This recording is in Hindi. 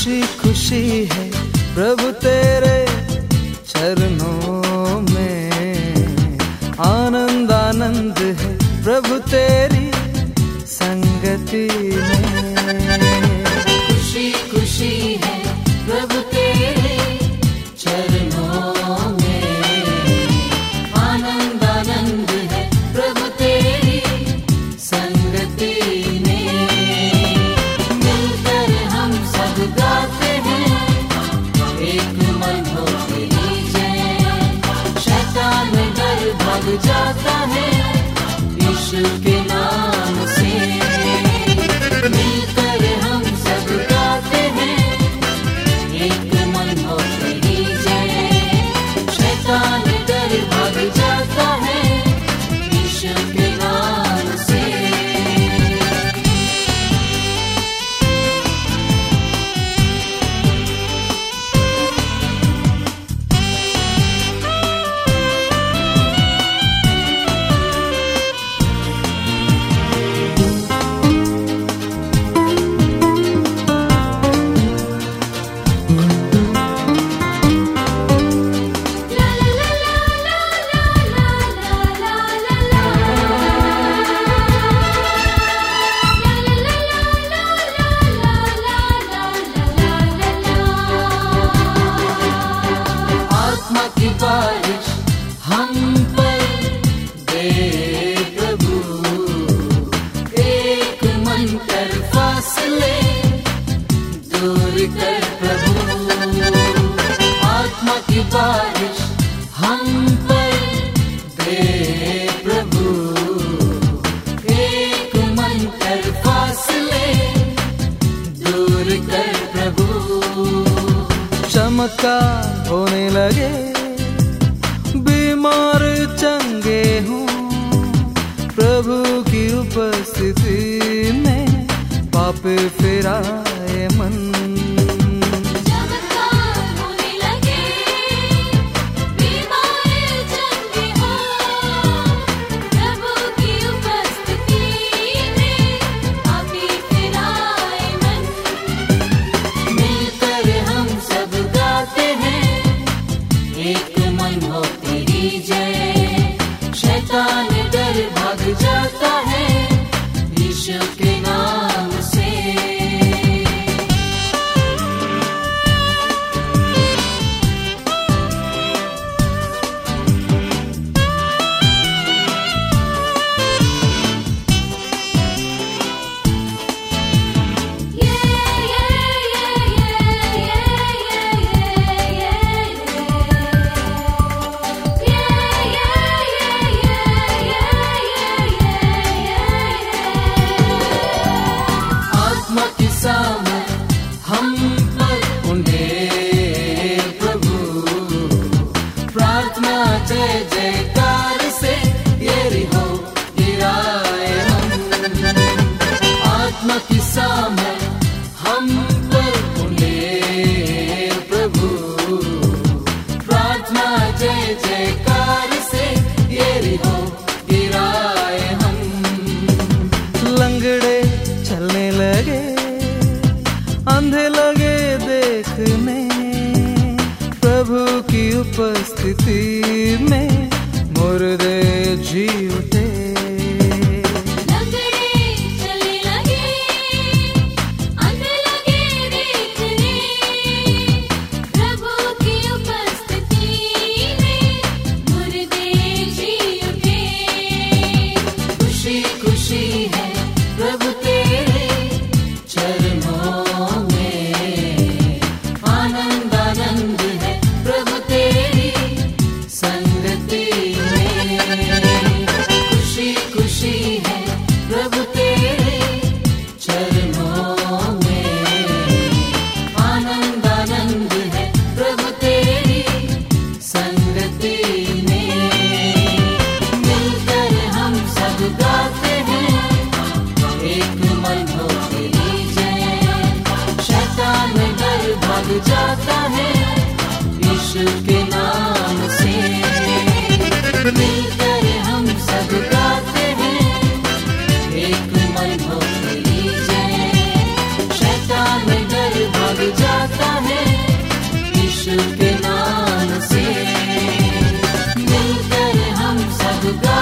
खुशी खुशी है प्रभु तेरे चरणों में। आनंद आनंद है प्रभु तेरी प्रभु आत्मा की हम प्रभु। प्रभु। होने लगे, बीमार चंगे हूँ। प्रभु की उपस्थिति में पाप फिराए मन। done. लंगड़े चलने लगे लगे देखने। प्रभु की उपस्थिति जाता है यीशु के नाम से। मिलकर हम सब गाते हैं, एक मन हो शैतान डर भाग जाता है यीशु के नाम से। मिलकर हम सब गाते